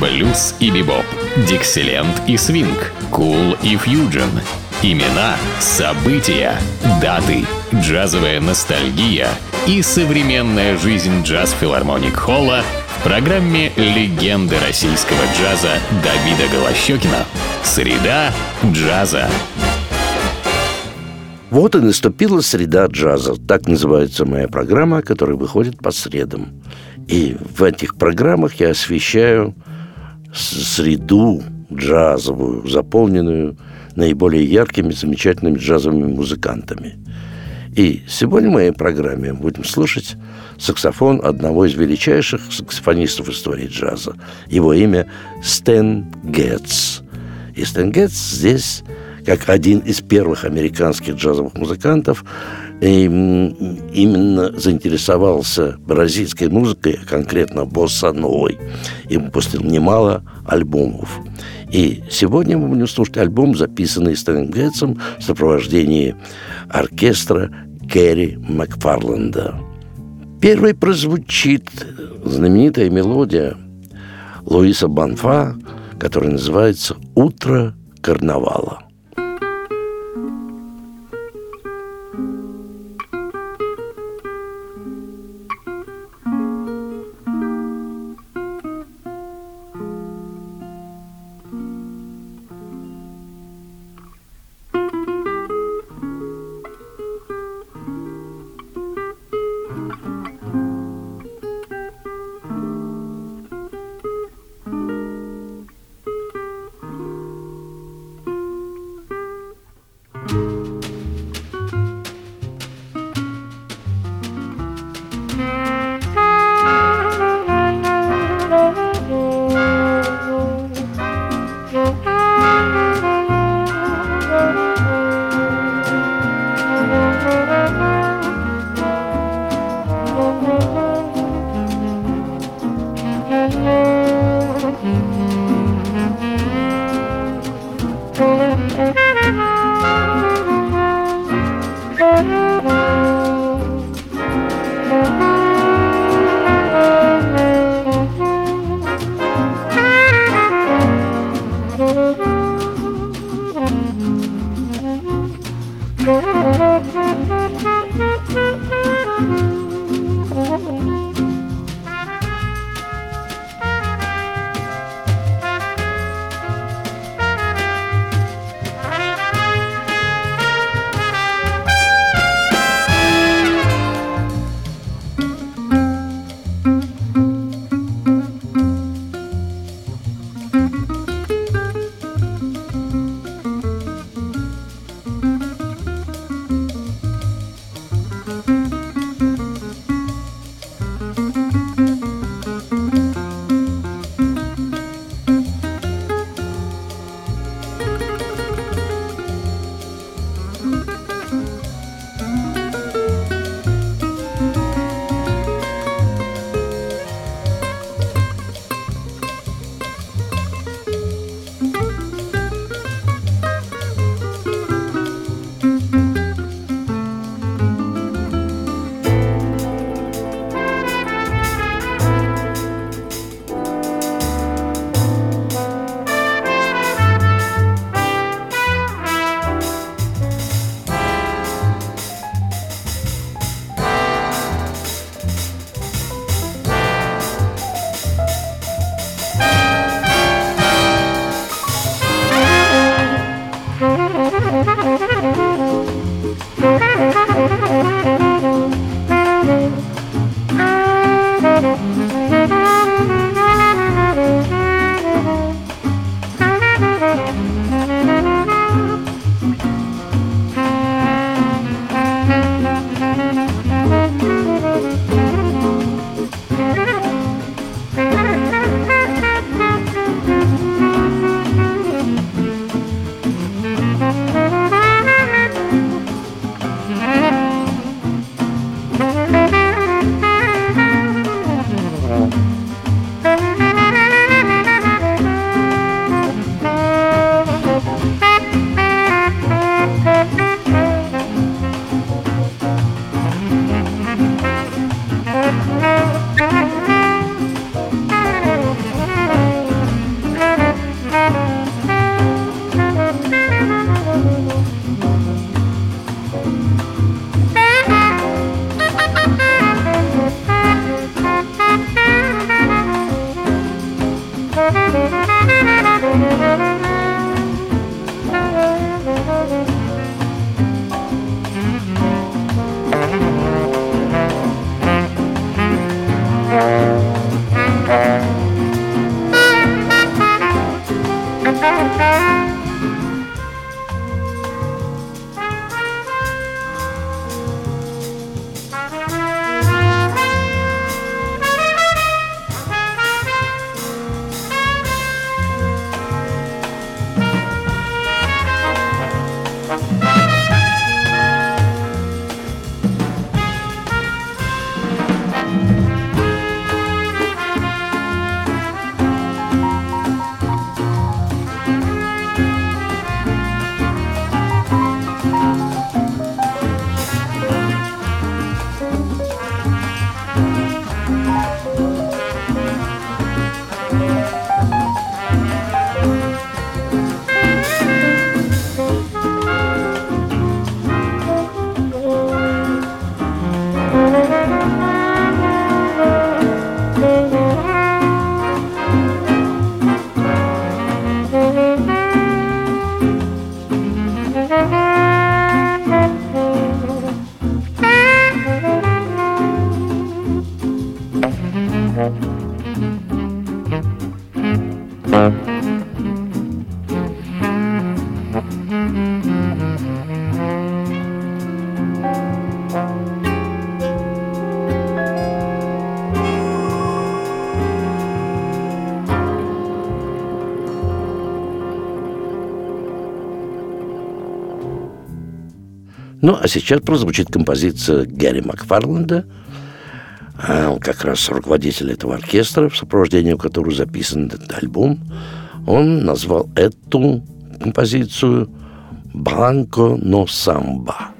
блюз и бибоп, дикселент и свинг, кул и фьюджен. Имена, события, даты, джазовая ностальгия и современная жизнь джаз-филармоник Холла в программе «Легенды российского джаза» Давида Голощекина. Среда джаза. Вот и наступила среда джаза. Так называется моя программа, которая выходит по средам. И в этих программах я освещаю среду джазовую, заполненную наиболее яркими, замечательными джазовыми музыкантами. И сегодня в моей программе будем слушать саксофон одного из величайших саксофонистов истории джаза. Его имя Стэн Гетц. И Стэн Гетц здесь как один из первых американских джазовых музыкантов, именно заинтересовался бразильской музыкой, а конкретно босса-новой. И выпустил немало альбомов. И сегодня мы будем слушать альбом, записанный Стэном Гетсом в сопровождении оркестра Кэрри Макфарланда. Первой прозвучит знаменитая мелодия Луиса Банфа, которая называется «Утро карнавала». Ну, а сейчас прозвучит композиция Гэри Макфарленда, а, он как раз руководитель этого оркестра, в сопровождении которого записан этот альбом. Он назвал эту композицию «Бланко но самба».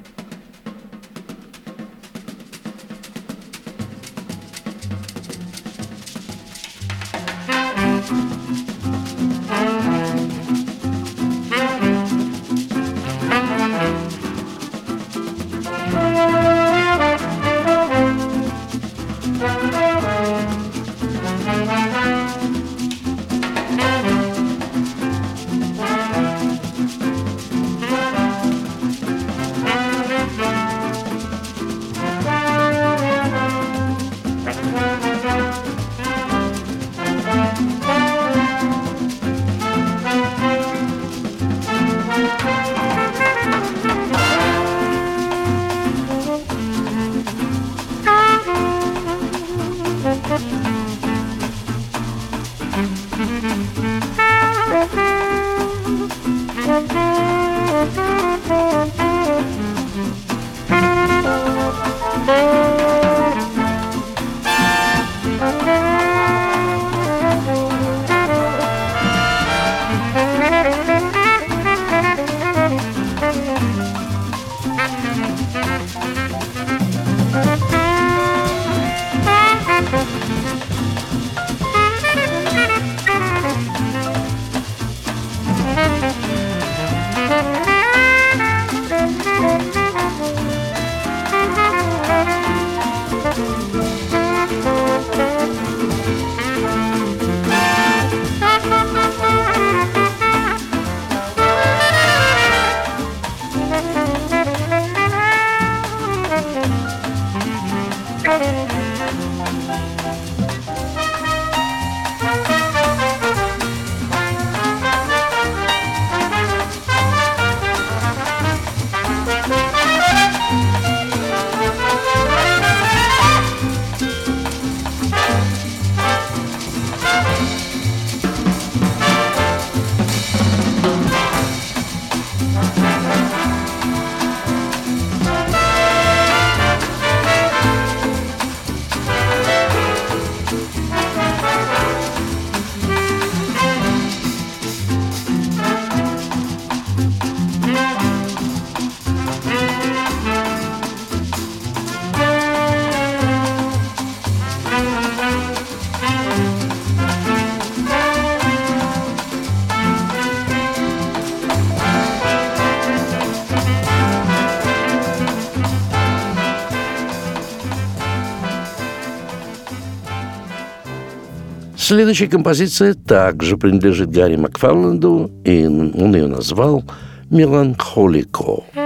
Следующая композиция также принадлежит Гарри Макфарланду, и он ее назвал «Меланхолико». Mm-hmm.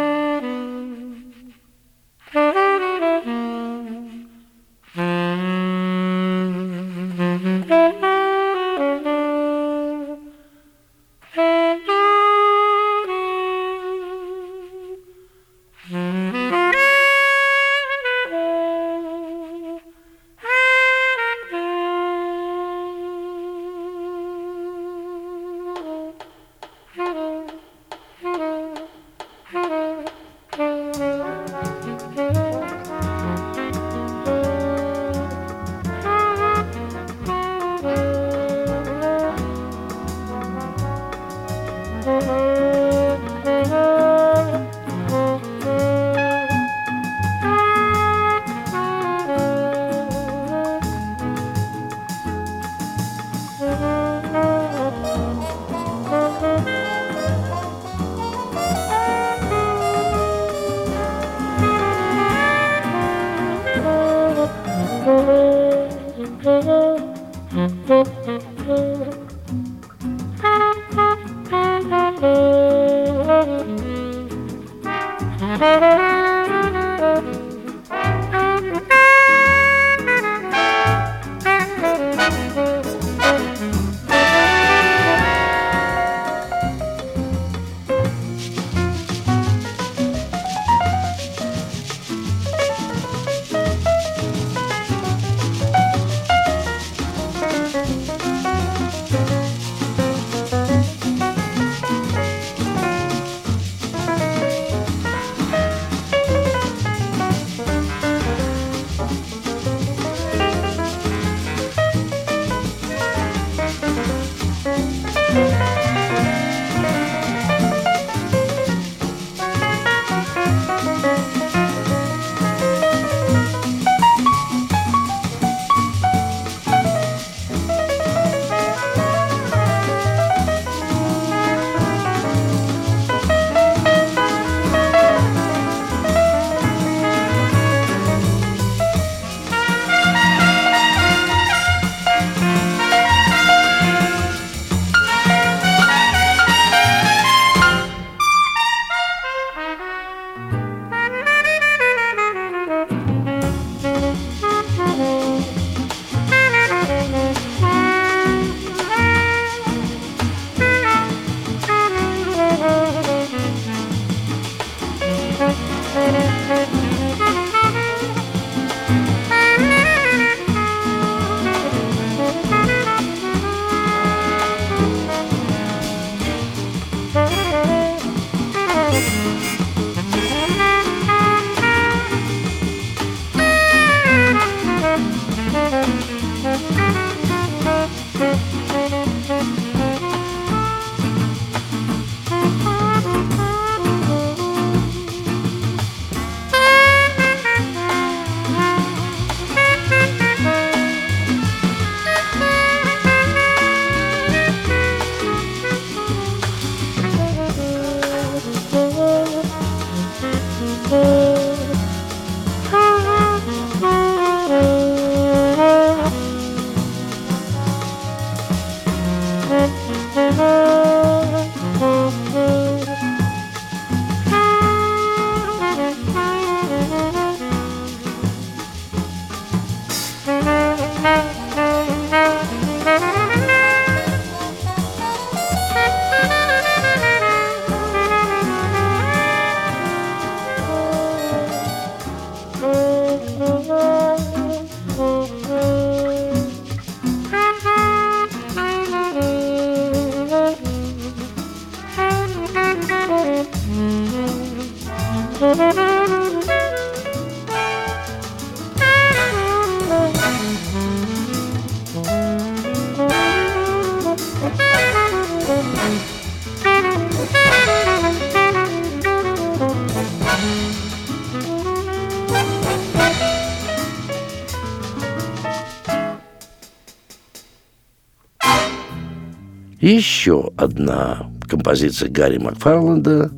Еще одна композиция Гарри Макфарланда,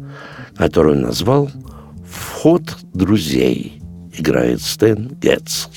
которую он назвал «Вход друзей». Играет Стэн Гетц.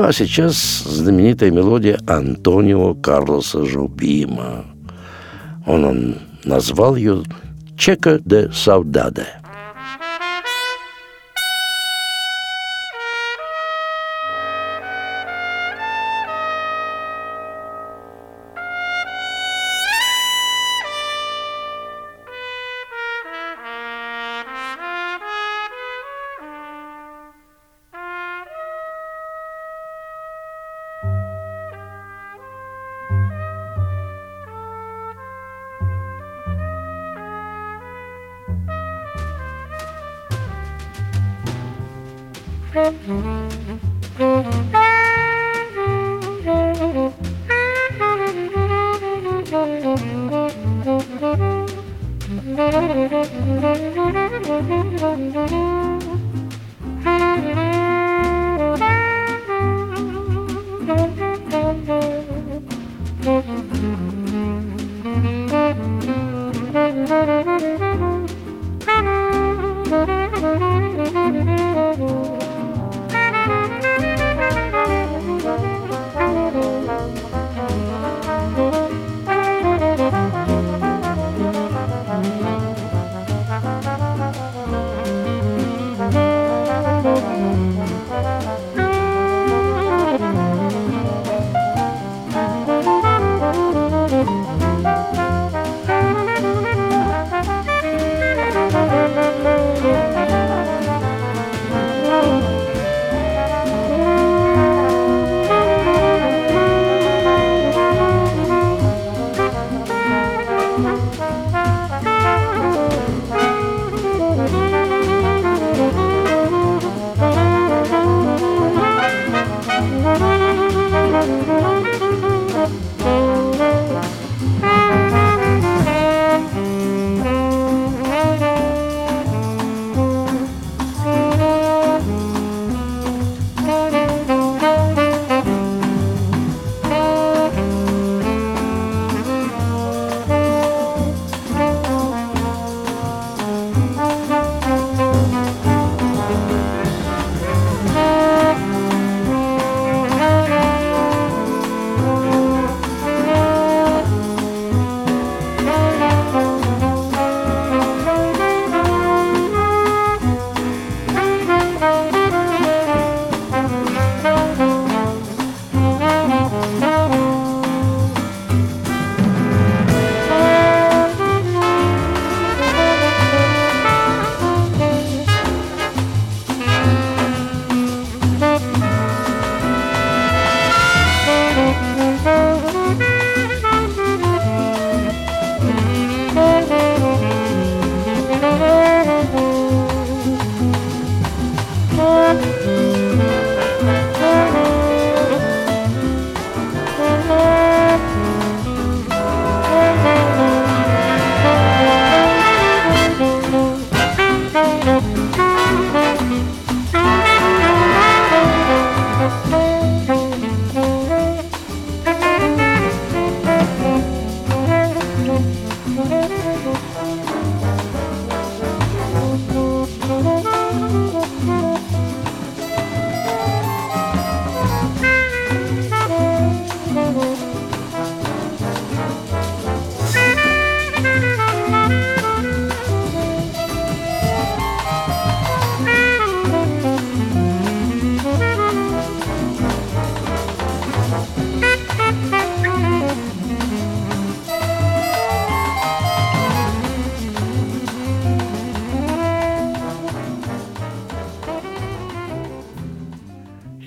Ну, а сейчас знаменитая мелодия Антонио Карлоса Жубима. Он, он назвал ее «Чека де Саудаде».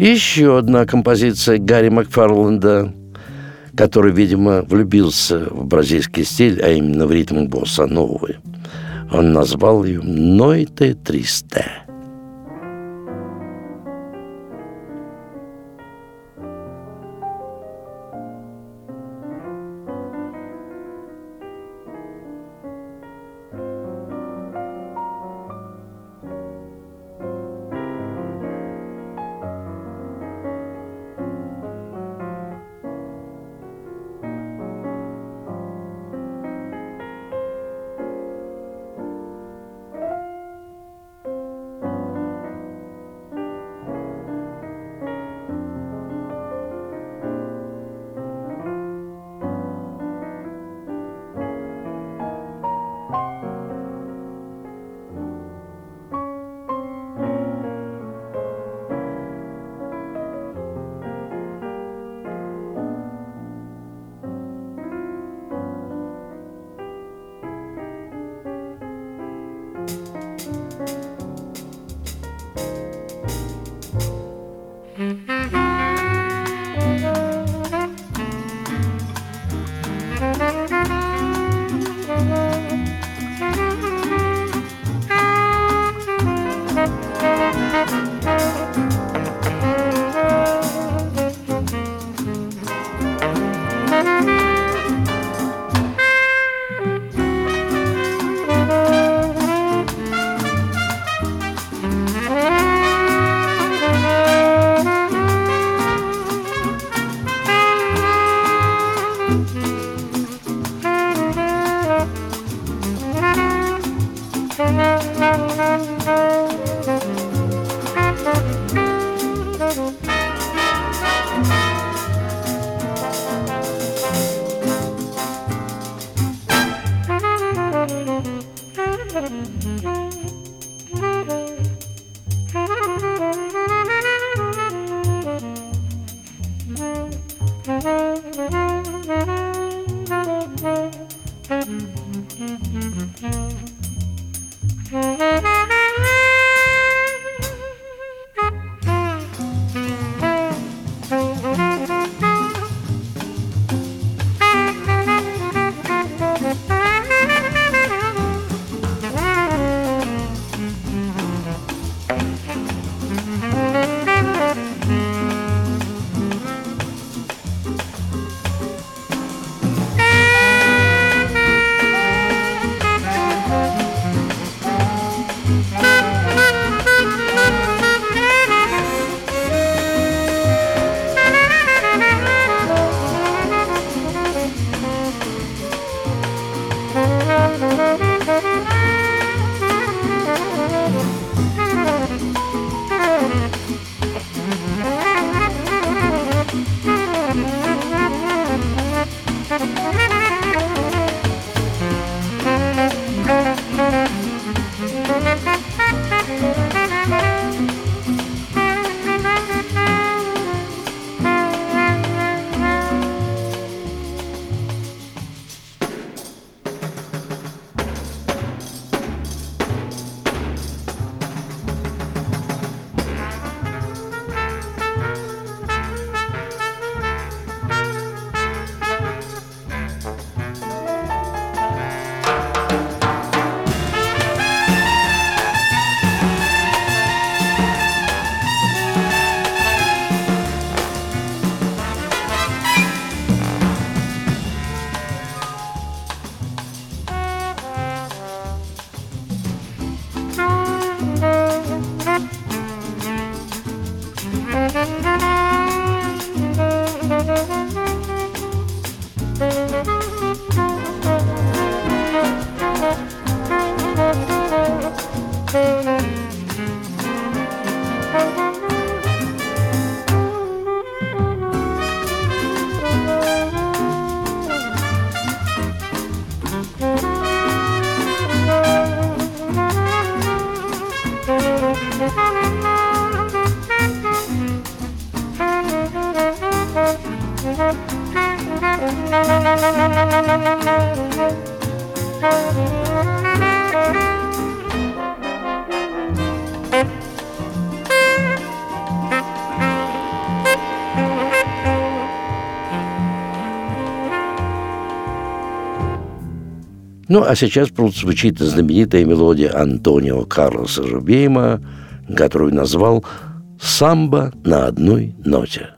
Еще одна композиция Гарри Макфарленда, который, видимо, влюбился в бразильский стиль, а именно в ритм босса новый. Он назвал ее «Нойте Тристе». Ну, а сейчас звучит знаменитая мелодия Антонио Карлоса Жубейма, которую назвал «Самбо на одной ноте».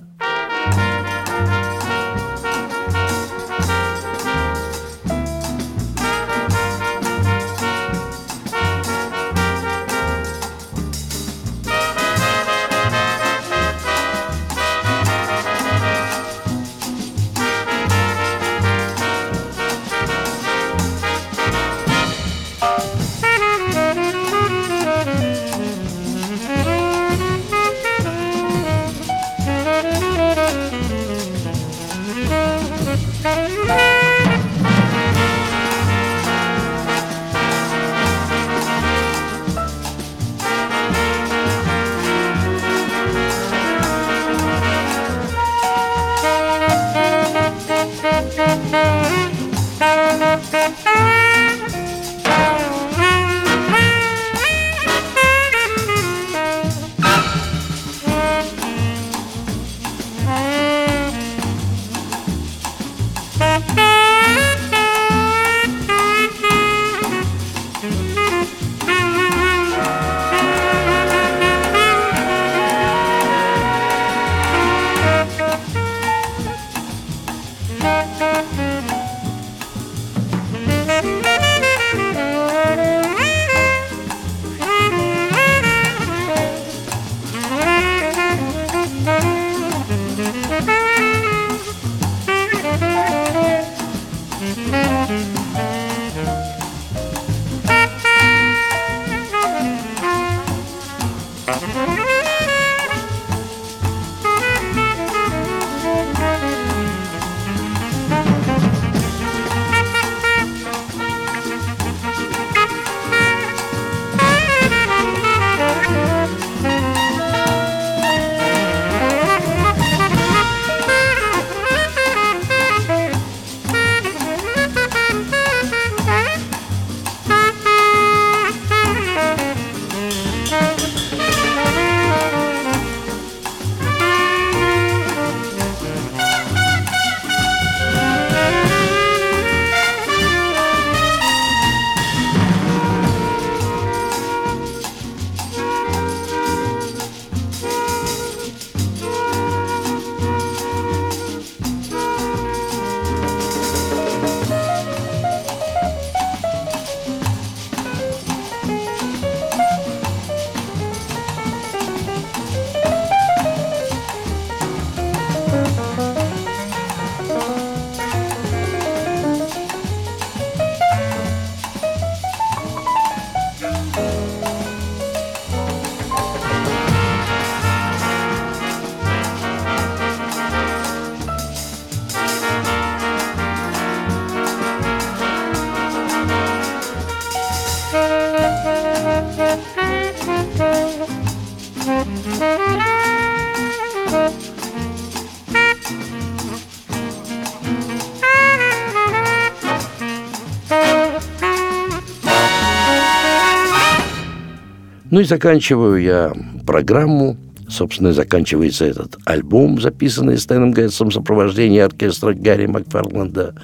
Ну и заканчиваю я программу. Собственно, заканчивается этот альбом, записанный Стэном Гэтсом в сопровождении оркестра Гарри Макфарланда,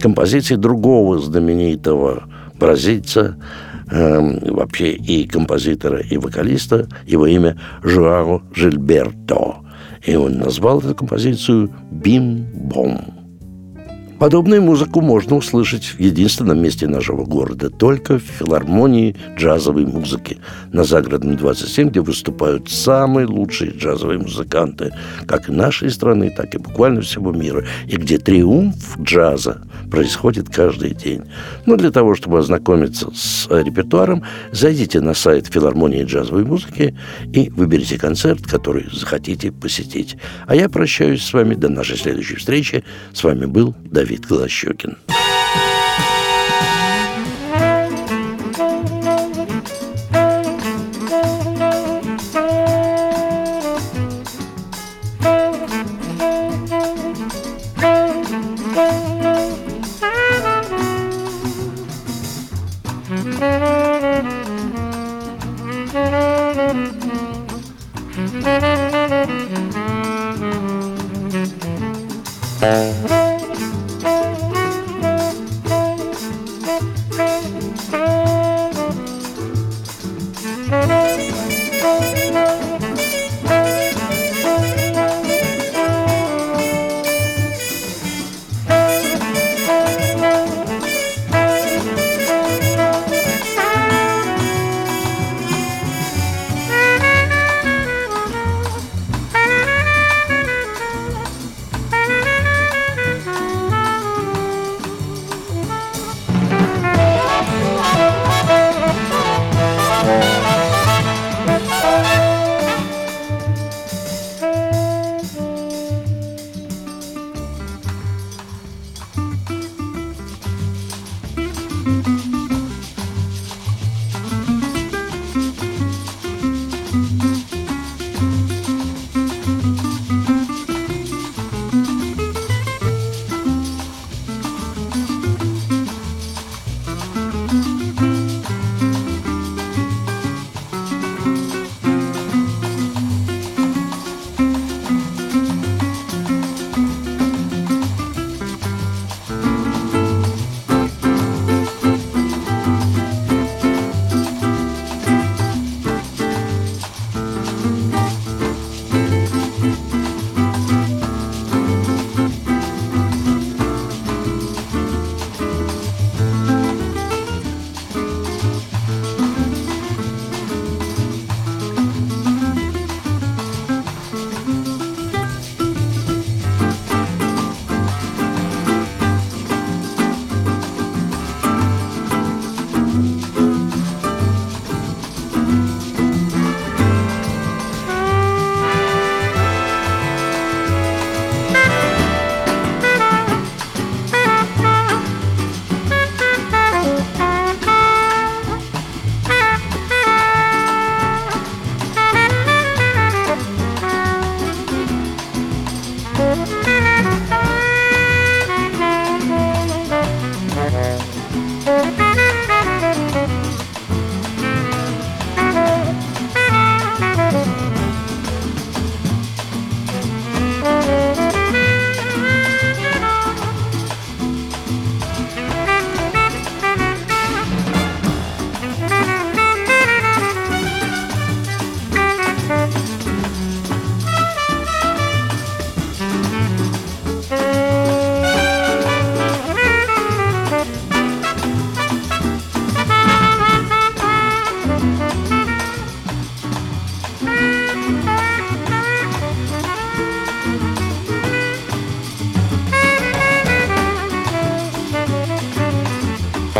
композиции другого знаменитого бразильца, э, вообще и композитора, и вокалиста, его имя Жуао Жильберто. И он назвал эту композицию «Бим-бом». Подобную музыку можно услышать в единственном месте нашего города, только в филармонии джазовой музыки на Загородном 27, где выступают самые лучшие джазовые музыканты, как и нашей страны, так и буквально всего мира, и где триумф джаза происходит каждый день. Но для того, чтобы ознакомиться с репертуаром, зайдите на сайт филармонии джазовой музыки и выберите концерт, который захотите посетить. А я прощаюсь с вами до нашей следующей встречи. С вами был Давид Давид Голощекин.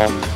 Thank